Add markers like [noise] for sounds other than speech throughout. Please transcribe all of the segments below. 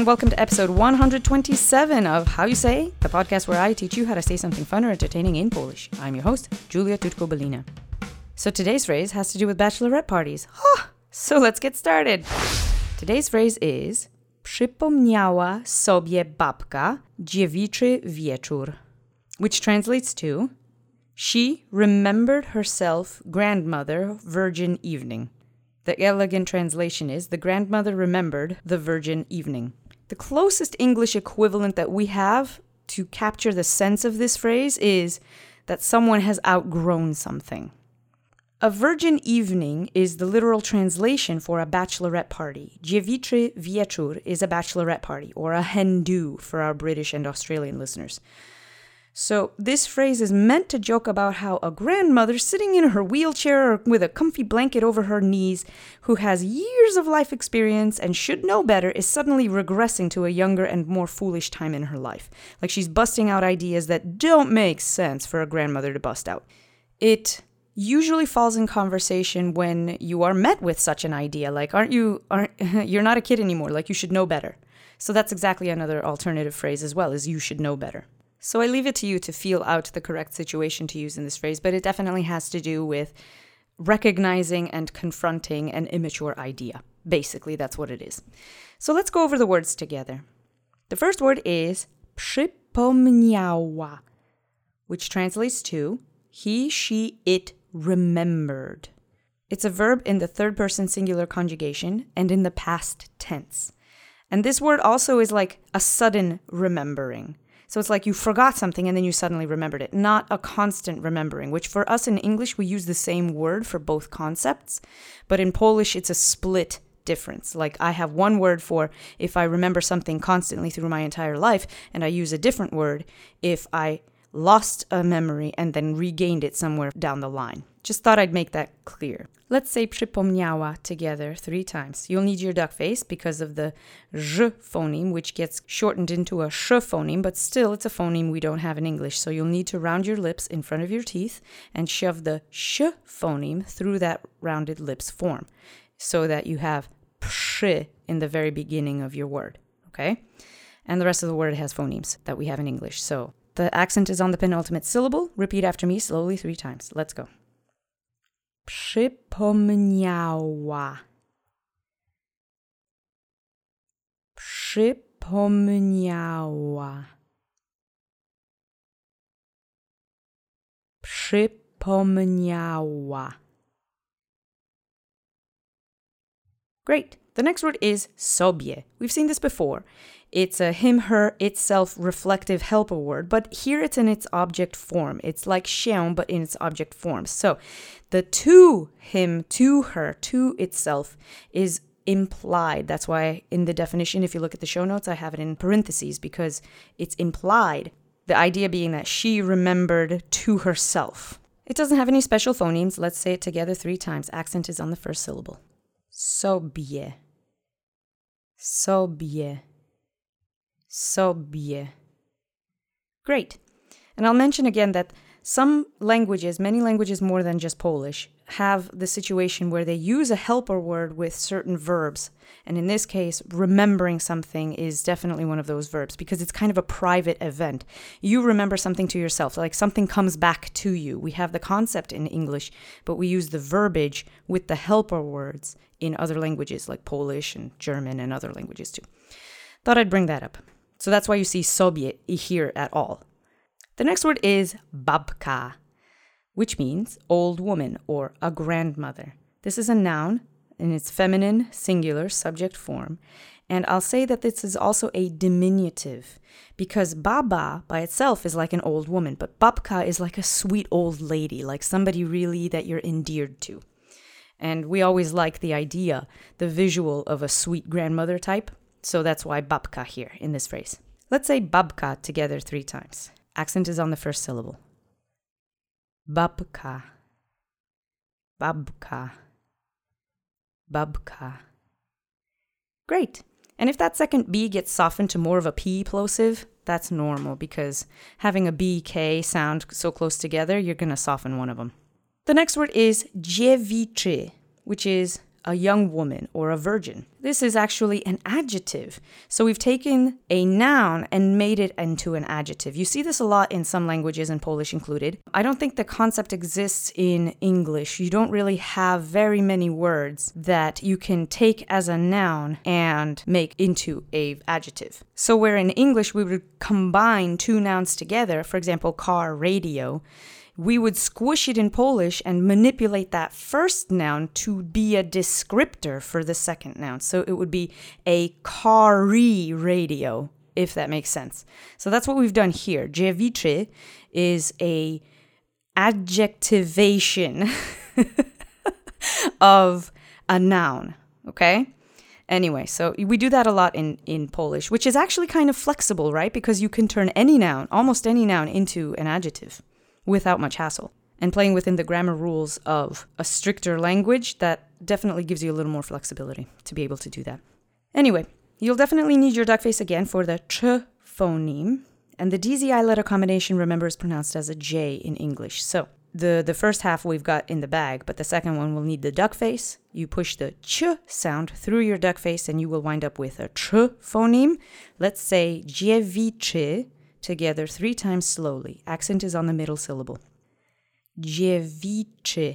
and welcome to episode 127 of How You Say, the podcast where I teach you how to say something fun or entertaining in Polish. I'm your host, Julia Tutko-Belina. So today's phrase has to do with bachelorette parties. so let's get started. Today's phrase is Przypomniała sobie babka dziewiczy wieczór, which translates to She remembered herself grandmother virgin evening. The elegant translation is The grandmother remembered the virgin evening. The closest English equivalent that we have to capture the sense of this phrase is that someone has outgrown something. A virgin evening is the literal translation for a bachelorette party. Dziewiczy wieczór is a bachelorette party, or a hen do for our British and Australian listeners. So, this phrase is meant to joke about how a grandmother sitting in her wheelchair with a comfy blanket over her knees, who has years of life experience and should know better, is suddenly regressing to a younger and more foolish time in her life. Like she's busting out ideas that don't make sense for a grandmother to bust out. It usually falls in conversation when you are met with such an idea like aren't you aren't [laughs] you're not a kid anymore like you should know better so that's exactly another alternative phrase as well is you should know better so I leave it to you to feel out the correct situation to use in this phrase, but it definitely has to do with recognizing and confronting an immature idea. Basically, that's what it is. So let's go over the words together. The first word is przypomniała, which translates to he, she, it remembered. It's a verb in the third person singular conjugation and in the past tense. And this word also is like a sudden remembering. So it's like you forgot something and then you suddenly remembered it, not a constant remembering, which for us in English, we use the same word for both concepts. But in Polish, it's a split difference. Like I have one word for if I remember something constantly through my entire life, and I use a different word if I lost a memory and then regained it somewhere down the line. Just thought I'd make that clear. Let's say przypomniała together three times. You'll need your duck face because of the ż phoneme, which gets shortened into a sh phoneme, but still it's a phoneme we don't have in English. So you'll need to round your lips in front of your teeth and shove the sh phoneme through that rounded lips form so that you have przy in the very beginning of your word. Okay? And the rest of the word has phonemes that we have in English. So the accent is on the penultimate syllable. Repeat after me slowly three times. Let's go. Przypomniała. Przypomniała. Przypomniała. Great. The next word is sobie. We've seen this before. It's a him, her, itself reflective helper word, but here it's in its object form. It's like się, but in its object form. So the to him, to her, to itself is implied. That's why in the definition, if you look at the show notes, I have it in parentheses because it's implied. The idea being that she remembered to herself. It doesn't have any special phonemes. Let's say it together three times. Accent is on the first syllable. Sobie. Sobie sobie. Great. And I'll mention again that some languages, many languages more than just Polish, have the situation where they use a helper word with certain verbs. And in this case, remembering something is definitely one of those verbs because it's kind of a private event. You remember something to yourself, like something comes back to you. We have the concept in English, but we use the verbiage with the helper words in other languages like Polish and German and other languages too. Thought I'd bring that up. So that's why you see sobie here at all. The next word is babka, which means old woman or a grandmother. This is a noun in its feminine singular subject form. And I'll say that this is also a diminutive because baba by itself is like an old woman, but babka is like a sweet old lady, like somebody really that you're endeared to. And we always like the idea, the visual of a sweet grandmother type. So that's why babka here in this phrase. Let's say babka together three times. Accent is on the first syllable. Babka. Babka. Babka. Great. And if that second B gets softened to more of a P plosive, that's normal because having a B, K sound so close together, you're going to soften one of them. The next word is dziewiczy, which is a young woman or a virgin. This is actually an adjective. So we've taken a noun and made it into an adjective. You see this a lot in some languages, and Polish included. I don't think the concept exists in English. You don't really have very many words that you can take as a noun and make into a adjective. So where in English we would combine two nouns together, for example, car, radio, we would squish it in Polish and manipulate that first noun to be a descriptor for the second noun. So it would be a car-y radio, if that makes sense. So that's what we've done here. Dziewiczy is a adjectivation [laughs] of a noun, okay? Anyway, so we do that a lot in, in Polish, which is actually kind of flexible, right? Because you can turn any noun, almost any noun, into an adjective without much hassle. And playing within the grammar rules of a stricter language, that definitely gives you a little more flexibility to be able to do that. Anyway, you'll definitely need your duck face again for the ch phoneme. And the DZI letter combination, remember, is pronounced as a J in English. So the, the first half we've got in the bag, but the second one will need the duck face. You push the ch sound through your duck face and you will wind up with a ch phoneme. Let's say dziewiczy together three times slowly. Accent is on the middle syllable. Dziewiczy.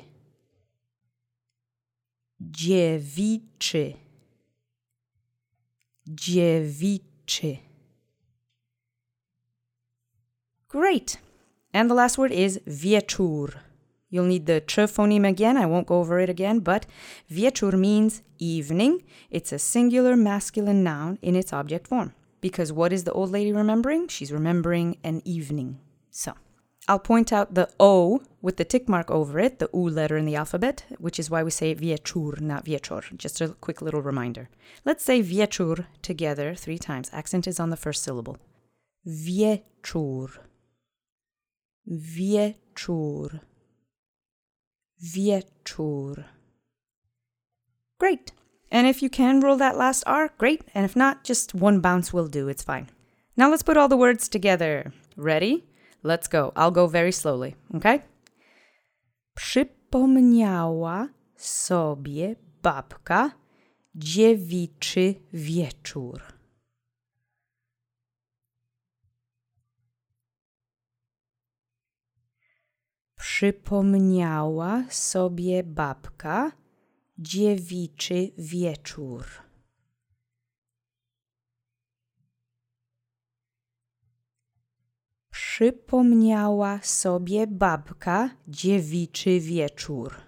Dziewiczy. Dziewiczy. Great. And the last word is wieczór. You'll need the ch phoneme again. I won't go over it again, but wieczór means evening. It's a singular masculine noun in its object form. Because what is the old lady remembering? She's remembering an evening. So I'll point out the O with the tick mark over it, the U letter in the alphabet, which is why we say wieczór, not wieczor. Just a quick little reminder. Let's say wieczór together three times. Accent is on the first syllable. Wieczór. Wieczór. Wieczór. Great. And if you can roll that last R, great. And if not, just one bounce will do. It's fine. Now let's put all the words together. Ready? Let's go. I'll go very slowly, okay? Przypomniała sobie babka dziewiczy wieczór. Przypomniała sobie babka dziewiczy wieczór. Przypomniała sobie babka dziewiczy wieczór.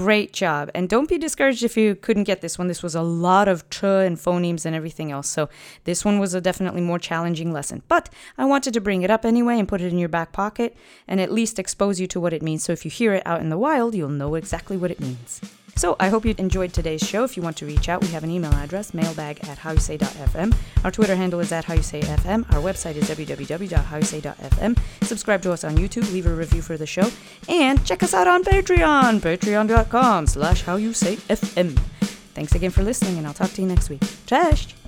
Great job. And don't be discouraged if you couldn't get this one. This was a lot of ch and phonemes and everything else. So this one was a definitely more challenging lesson. But I wanted to bring it up anyway and put it in your back pocket and at least expose you to what it means. So if you hear it out in the wild, you'll know exactly what it means. So I hope you enjoyed today's show. If you want to reach out, we have an email address, mailbag at howyousay.fm. Our Twitter handle is at howyousayfm. Our website is www.howyousay.fm. Subscribe to us on YouTube, leave a review for the show, and check us out on Patreon, patreon.com slash howyousayfm. Thanks again for listening, and I'll talk to you next week. Cześć!